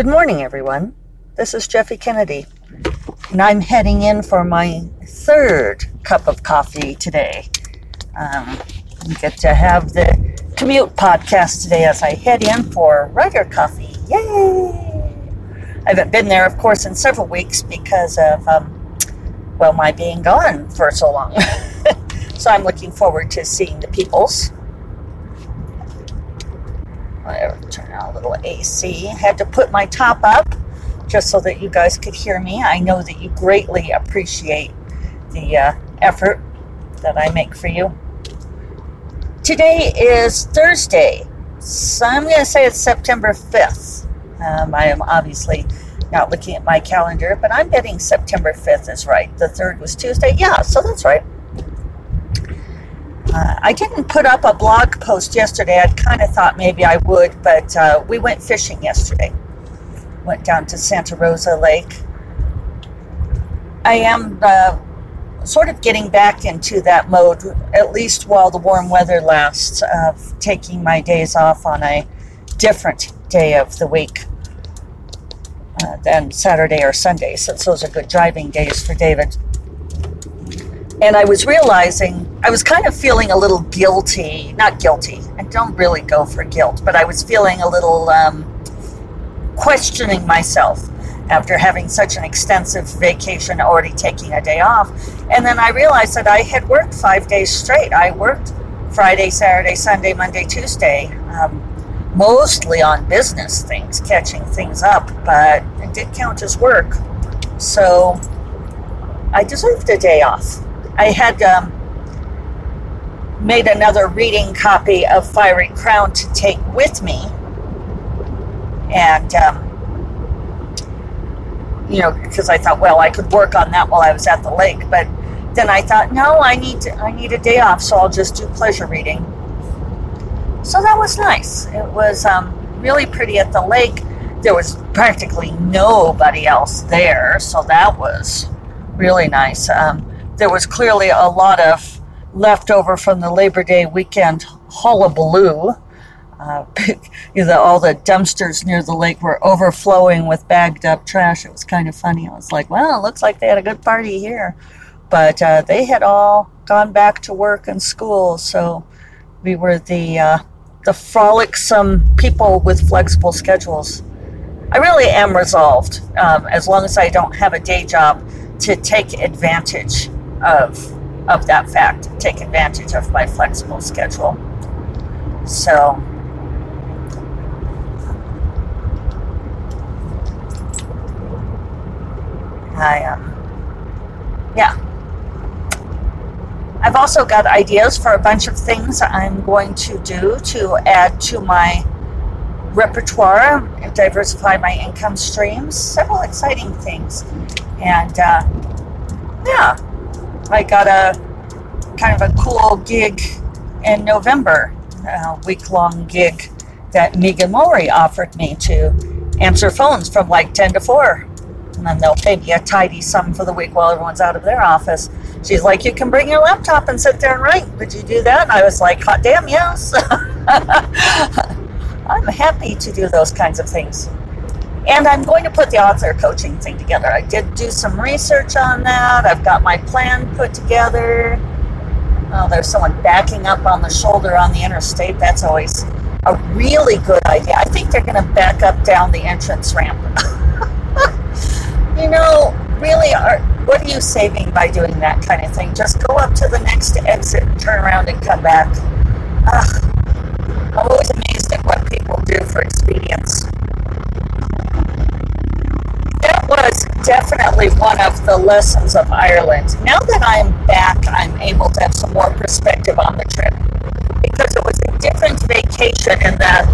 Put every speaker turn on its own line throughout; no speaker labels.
Good morning, everyone. This is Jeffe Kennedy, and I'm heading in for my third cup of coffee today. Um, get to have the commute podcast today as I head in for Writer Coffee. Yay! I haven't been there, of course, in several weeks because of, um, well, my being gone for so long. so I'm looking forward to seeing the peoples. I turn on a little AC. Had to put my top up just so that you guys could hear me. I know that you greatly appreciate the uh, effort that I make for you. Today is Thursday, so I'm going to say it's September 5th. Um, I am obviously not looking at my calendar, but I'm betting September 5th is right. The 3rd was Tuesday. Yeah, so that's right. Uh, I didn't put up a blog post yesterday. I kind of thought maybe I would, but uh, we went fishing yesterday. Went down to Santa Rosa Lake. I am uh, sort of getting back into that mode, at least while the warm weather lasts, of taking my days off on a different day of the week uh, than Saturday or Sunday, since those are good driving days for David. And I was realizing, I was kind of feeling a little guilty, not guilty, I don't really go for guilt, but I was feeling a little um, questioning myself after having such an extensive vacation, already taking a day off. And then I realized that I had worked five days straight. I worked Friday, Saturday, Sunday, Monday, Tuesday, um, mostly on business things, catching things up, but it did count as work. So I deserved a day off. I had um, made another reading copy of Fiery Crown to take with me. And um, you know, because I thought, well, I could work on that while I was at the lake. But then I thought, no, I need to, I need a day off, so I'll just do pleasure reading. So that was nice. It was um, really pretty at the lake. There was practically nobody else there, so that was really nice. Um, there was clearly a lot of leftover from the Labor Day weekend hullabaloo uh, you know, all the dumpsters near the lake were overflowing with bagged up trash. It was kind of funny. I was like, well, it looks like they had a good party here. But uh, they had all gone back to work and school, so we were the uh, the frolicsome people with flexible schedules. I really am resolved, um, as long as I don't have a day job, to take advantage of of that fact, take advantage of my flexible schedule. So I, um, yeah. I've also got ideas for a bunch of things I'm going to do to add to my repertoire, diversify my income streams, several exciting things. And uh, yeah, I got a kind of a cool gig in November, a week long gig that Megan Maury offered me to answer phones from like 10 to 4 and then they'll pay me a tidy sum for the week while everyone's out of their office. She's like, You can bring your laptop and sit there and write. Would you do that? And I was like, Hot damn, yes. I'm happy to do those kinds of things. And I'm going to put the author coaching thing together. I did do some research on that. I've got my plan put together. Oh, there's someone backing up on the shoulder on the interstate. That's always a really good idea. I think they're going to back up down the entrance ramp. you know, really, are, what are you saving by doing that kind of thing? Just go up to the next exit, turn around, and come back. Ugh. I'm always definitely one of the lessons of Ireland. Now that I'm back, I'm able to have some more perspective on the trip because it was a different vacation in that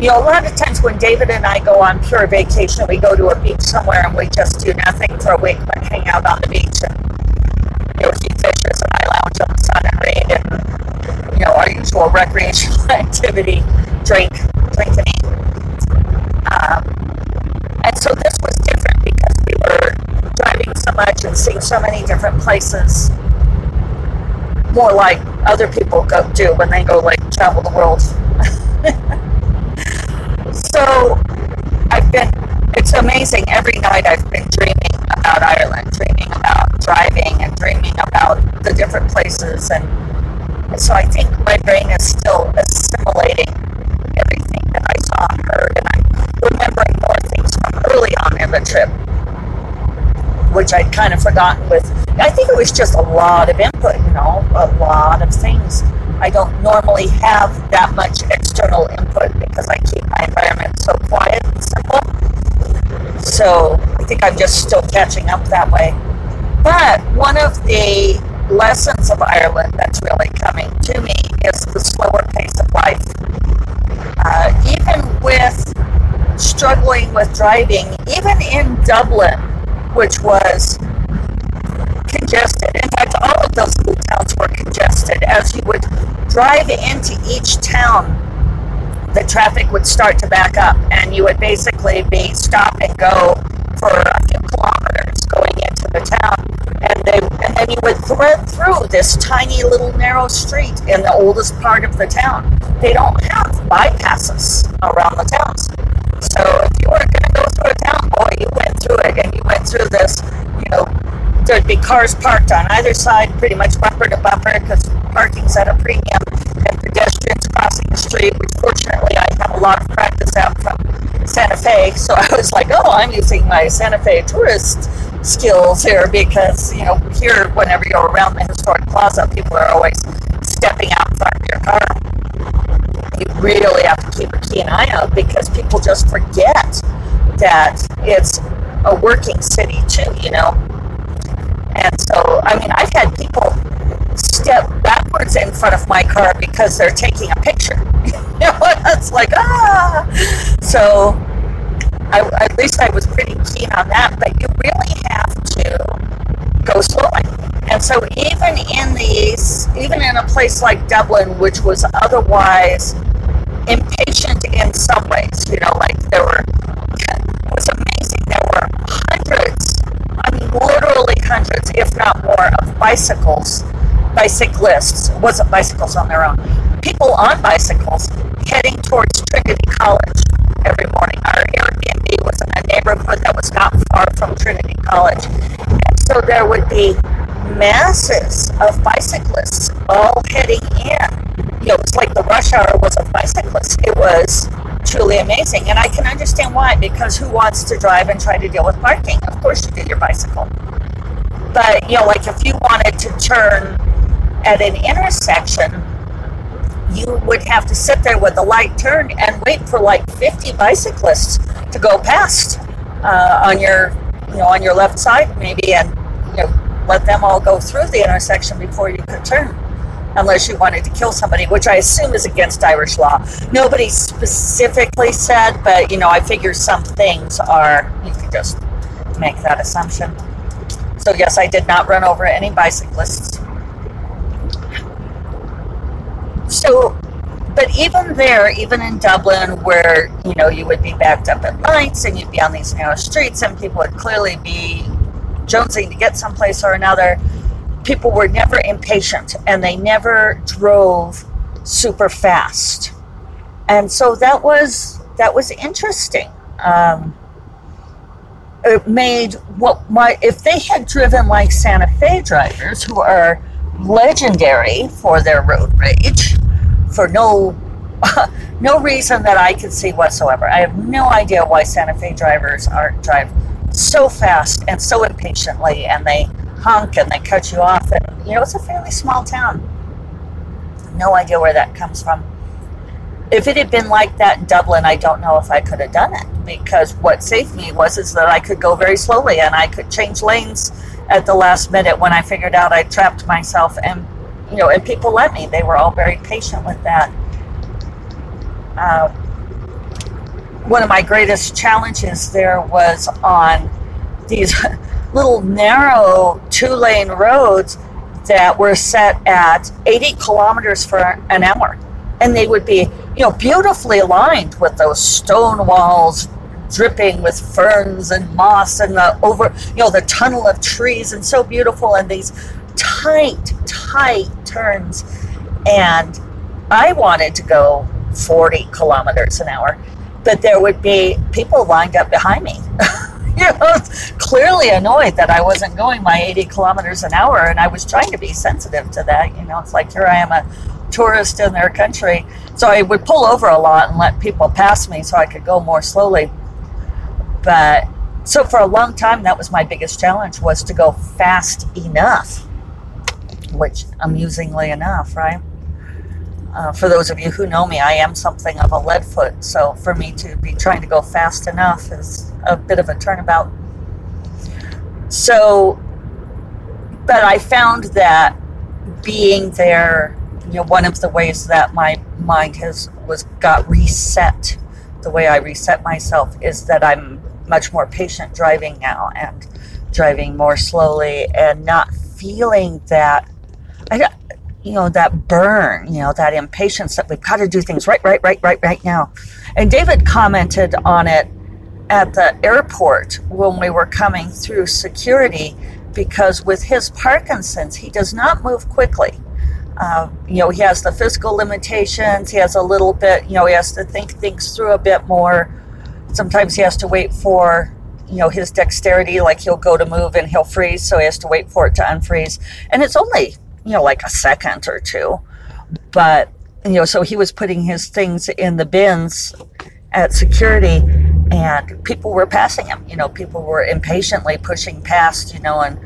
you know, a lot of times when David and I go on pure vacation, we go to a beach somewhere and we just do nothing for a week but hang out on the beach and, you know, fishes and I lounge on the sun and read and, you know, our usual recreational activity, drink, drink and eat. Um, much and seeing so many different places more like other people go do when they go like travel the world. So I've been, it's amazing. Every night I've been dreaming about Ireland, dreaming about driving and dreaming about the different places. And so I think my brain is still assimilating everything that I saw and heard. And I'm remembering more things from early on in the trip, which I'd kind of forgotten with, I think it was just a lot of input, you know, a lot of things. I don't normally have that much external input because I keep my environment so quiet and simple. So I think I'm just still catching up that way. But one of the lessons of Ireland that's really coming to me is the slower pace of life. Uh, even with struggling with driving, even in Dublin, which was congested. In fact, all of those little towns were congested. As you would drive into each town, the traffic would start to back up, and you would basically be stop and go for a few kilometers going into the town. And they and then you would thread through this tiny little narrow street in the oldest part of the town. They don't have bypasses around the be cars parked on either side, pretty much bumper to bumper, because parking's at a premium, and pedestrians crossing the street, which fortunately I have a lot of practice out from Santa Fe. So I was like, oh, I'm using my Santa Fe tourist skills here because, you know, here, whenever you're around the historic plaza, people are always stepping out in front of your car. You really have to keep a keen eye out because people just forget that it's a working city too, you know. So, I mean, I've had people step backwards in front of my car because they're taking a picture. you know, it's like, ah. So, I, at least I was pretty keen on that, but you really have to go slowly. And so, even in these, even in a place like Dublin, which was otherwise impatient in some ways, you know, like there were, hundreds, if not more, of bicycles, bicyclists, wasn't bicycles on their own, people on bicycles heading towards Trinity College every morning. Our Airbnb was in a neighborhood that was not far from Trinity College. And so there would be masses of bicyclists all heading in. You know, it was like the rush hour was of bicyclists. It was truly amazing. And I can understand why, because who wants to drive and try to deal with parking? Of course you get your bicycle. But, you know, like if you wanted to turn at an intersection, you would have to sit there with the light turned and wait for like 50 bicyclists to go past uh, on your, you know, on your left side maybe, and you know, let them all go through the intersection before you could turn, unless you wanted to kill somebody, which I assume is against Irish law. Nobody specifically said, but you know, I figure some things are. You could just make that assumption. So yes, I did not run over any bicyclists. So, but even there, even in Dublin, where you know you would be backed up at nights and you'd be on these narrow streets, and people would clearly be jonesing to get someplace or another, people were never impatient and they never drove super fast, and so that was that was interesting. Um, Uh, made what my if they had driven like Santa Fe drivers who are legendary for their road rage for no no reason that I can see whatsoever. I have no idea why Santa Fe drivers are drive so fast and so impatiently and they honk and they cut you off and you know it's a fairly small town. No idea where that comes from. If it had been like that in Dublin, I don't know if I could have done it because what saved me was is that I could go very slowly and I could change lanes at the last minute when I figured out I trapped myself and you know and people let me. They were all very patient with that. Uh, one of my greatest challenges there was on these little narrow two lane roads that were set at 80 kilometers for an hour. And they would be, you know, beautifully lined with those stone walls dripping with ferns and moss and the over, you know, the tunnel of trees and so beautiful and these tight, tight turns. And I wanted to go 40 kilometers an hour. but there would be people lined up behind me. you know, clearly annoyed that I wasn't going my 80 kilometers an hour, and I was trying to be sensitive to that. You know, it's like here I am a tourist in their country, so I would pull over a lot and let people pass me so I could go more slowly. But so for a long time, that was my biggest challenge was to go fast enough, which amusingly enough, right? Uh, for those of you who know me, I am something of a lead foot. So for me to be trying to go fast enough is a bit of a turnabout. So, but I found that being there, you know, one of the ways that my mind has was got reset. The way I reset myself is that I'm much more patient driving now and driving more slowly and not feeling that. I, you know, that burn, you know, that impatience that we've got to do things right, right, right, right, right now. And David commented on it at the airport when we were coming through security because with his Parkinson's, he does not move quickly. Uh, you know, he has the physical limitations. He has a little bit, you know, he has to think things through a bit more. Sometimes he has to wait for, you know, his dexterity, like he'll go to move and he'll freeze, so he has to wait for it to unfreeze. And it's only you know, like a second or two. But, you know, so he was putting his things in the bins at security and people were passing him. You know, people were impatiently pushing past, you know, and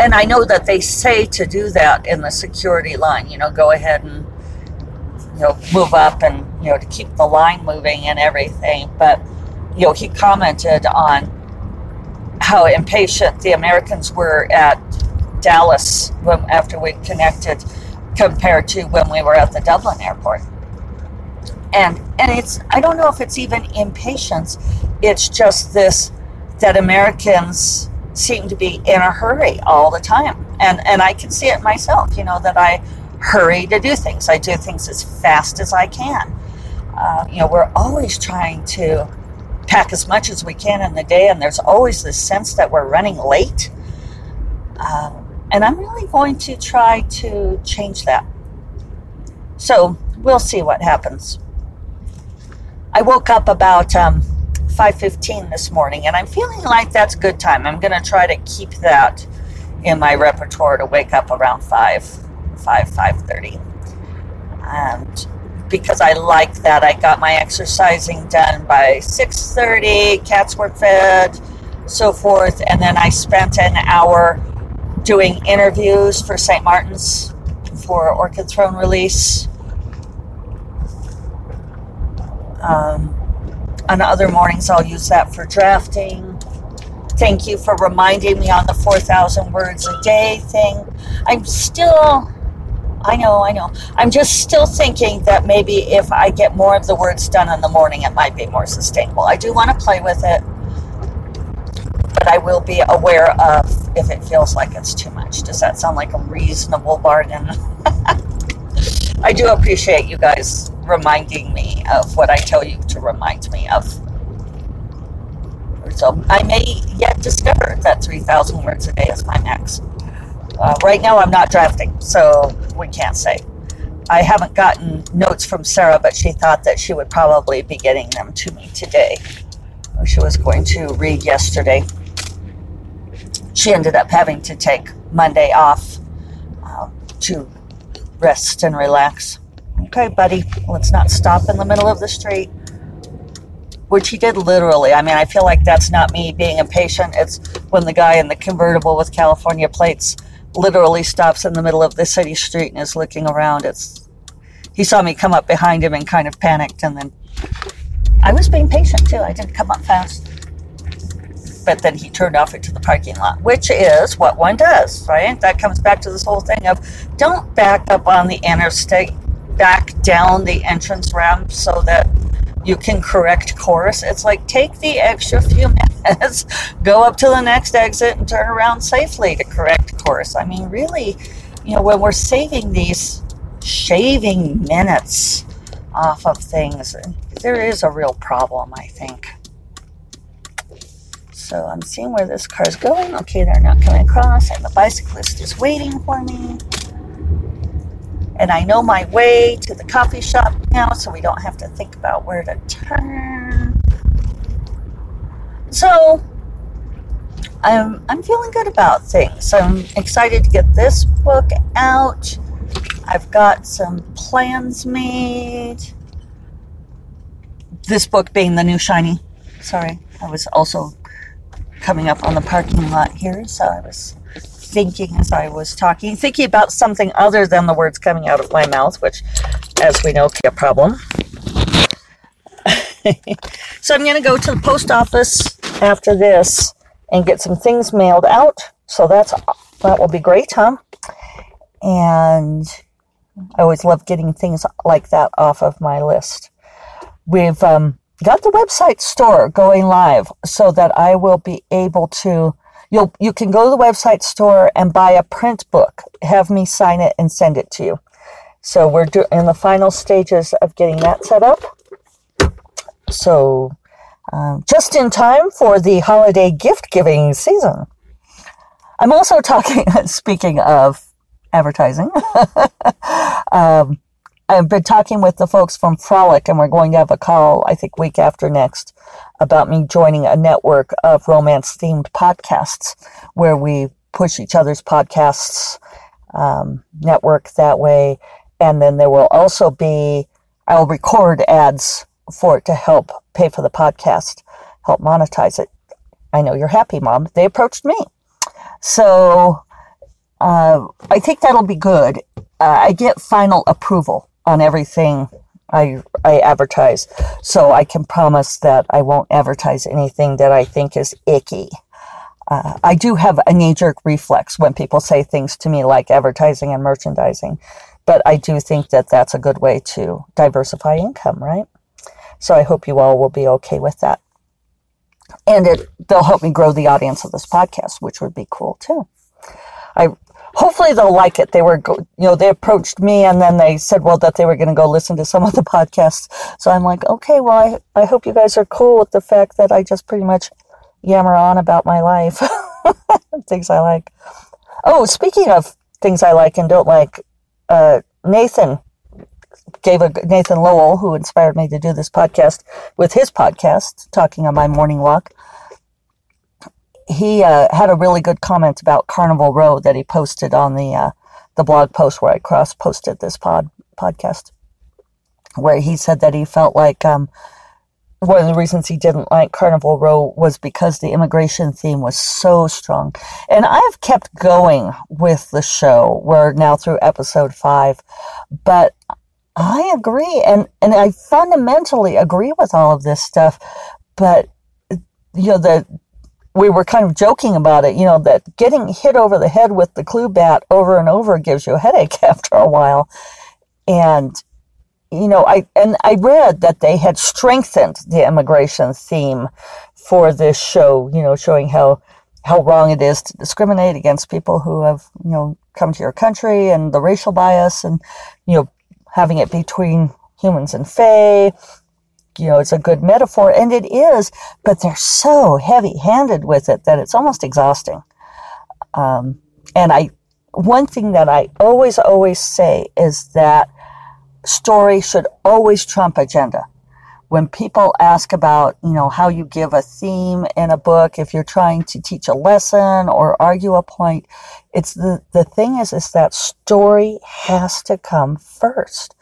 and I know that they say to do that in the security line, you know, go ahead and you know, move up and, you know, to keep the line moving and everything. But, you know, he commented on how impatient the Americans were at Dallas when, after we connected compared to when we were at the Dublin airport. And and it's I don't know if it's even impatience. It's just this that Americans seem to be in a hurry all the time. And and I can see it myself, you know, that I hurry to do things. I do things as fast as I can. Uh, you know, we're always trying to pack as much as we can in the day, and there's always this sense that we're running late. Um, and I'm really going to try to change that. So we'll see what happens. I woke up about um, 5.15 this morning and I'm feeling like that's good time. I'm going to try to keep that in my repertoire to wake up around 5, 5, 5.30. And because I like that, I got my exercising done by 6.30, cats were fed, so forth, and then I spent an hour doing interviews for St. Martin's for Orchid Throne release. Um, on other mornings, I'll use that for drafting. Thank you for reminding me on the 4,000 words a day thing. I'm still, I know, I know. I'm just still thinking that maybe if I get more of the words done in the morning, it might be more sustainable. I do want to play with it but I will be aware of if it feels like it's too much. Does that sound like a reasonable bargain? I do appreciate you guys reminding me of what I tell you to remind me of. So I may yet discover that 3,000 words a day is my max. Uh, right now, I'm not drafting, so we can't say. I haven't gotten notes from Sarah, but she thought that she would probably be getting them to me today. She was going to read yesterday she ended up having to take Monday off uh, to rest and relax. Okay, buddy, let's not stop in the middle of the street. Which he did literally. I mean, I feel like that's not me being impatient. It's when the guy in the convertible with California plates literally stops in the middle of the city street and is looking around. It's he saw me come up behind him and kind of panicked, and then I was being patient too. I didn't come up fast but then he turned off into the parking lot, which is what one does, right? That comes back to this whole thing of don't back up on the interstate, back down the entrance ramp so that you can correct course. It's like take the extra few minutes, go up to the next exit, and turn around safely to correct course. I mean, really, you know, when we're saving these shaving minutes off of things, there is a real problem, I think. So I'm seeing where this car is going. Okay, they're not coming across, and the bicyclist is waiting for me. And I know my way to the coffee shop now, so we don't have to think about where to turn. So, I'm, I'm feeling good about things. I'm excited to get this book out. I've got some plans made. This book being the new shiny. Sorry, I was also coming up on the parking lot here, so I was thinking as I was talking, thinking about something other than the words coming out of my mouth, which, as we know, can be a problem. so I'm going to go to the post office after this and get some things mailed out. So that's that will be great, huh? And I always love getting things like that off of my list. We've um, got the website store going live so that I will be able to. You'll, you can go to the website store and buy a print book, have me sign it, and send it to you. So we're do, in the final stages of getting that set up. So um, just in time for the holiday gift giving season. I'm also talking, speaking of advertising. um, I've been talking with the folks from Frolic, and we're going to have a call, I think, week after next, about me joining a network of romance themed podcasts where we push each other's podcasts um, network that way. And then there will also be, I'll record ads for it to help pay for the podcast, help monetize it. I know you're happy, Mom. They approached me. So uh, I think that'll be good. Uh, I get final approval on everything I I advertise, so I can promise that I won't advertise anything that I think is icky. Uh, I do have a knee jerk reflex when people say things to me like advertising and merchandising, but I do think that that's a good way to diversify income, right? So I hope you all will be okay with that. And it, they'll help me grow the audience of this podcast, which would be cool too. I hopefully they'll like it. They were, you know, they approached me and then they said, well, that they were going to go listen to some of the podcasts. So I'm like, okay, well, I, I hope you guys are cool with the fact that I just pretty much yammer on about my life, things I like. Oh, speaking of things I like and don't like, uh, Nathan gave a Nathan Lowell, who inspired me to do this podcast, with his podcast, talking on my morning walk he uh, had a really good comment about Carnival Row that he posted on the uh, the blog post where I cross posted this pod podcast, where he said that he felt like um, one of the reasons he didn't like Carnival Row was because the immigration theme was so strong. And I've kept going with the show. We're now through episode five, but I agree, and and I fundamentally agree with all of this stuff, but you know the we were kind of joking about it, you know, that getting hit over the head with the clue bat over and over gives you a headache after a while. And, you know, I, and I read that they had strengthened the immigration theme for this show, you know, showing how, how wrong it is to discriminate against people who have, you know, come to your country and the racial bias and, you know, having it between humans and fae you know, it's a good metaphor, and it is, but they're so heavy handed with it that it's almost exhausting. Um, and I, one thing that I always, always say is that story should always trump agenda. When people ask about, you know, how you give a theme in a book, if you're trying to teach a lesson or argue a point, it's the, the thing is, is that story has to come first.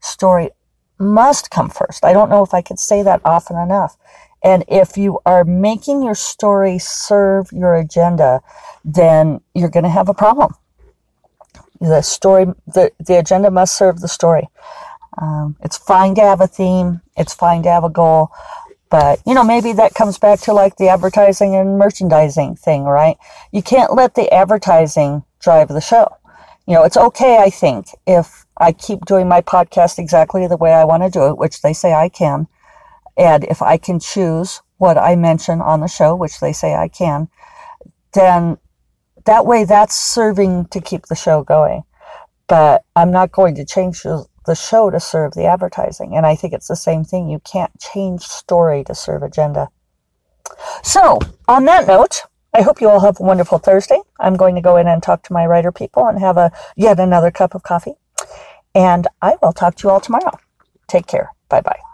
Story must come first. I don't know if I could say that often enough. And if you are making your story serve your agenda, then you're going to have a problem. The story, the, the agenda must serve the story. Um, it's fine to have a theme. It's fine to have a goal. But, you know, maybe that comes back to like the advertising and merchandising thing, right? You can't let the advertising drive the show. You know, it's okay, I think, if I keep doing my podcast exactly the way I want to do it, which they say I can. And if I can choose what I mention on the show, which they say I can, then that way that's serving to keep the show going. But I'm not going to change the show to serve the advertising. And I think it's the same thing. You can't change story to serve agenda. So, on that note, I hope you all have a wonderful Thursday. I'm going to go in and talk to my writer people and have a yet another cup of coffee. And I will talk to you all tomorrow. Take care. Bye bye.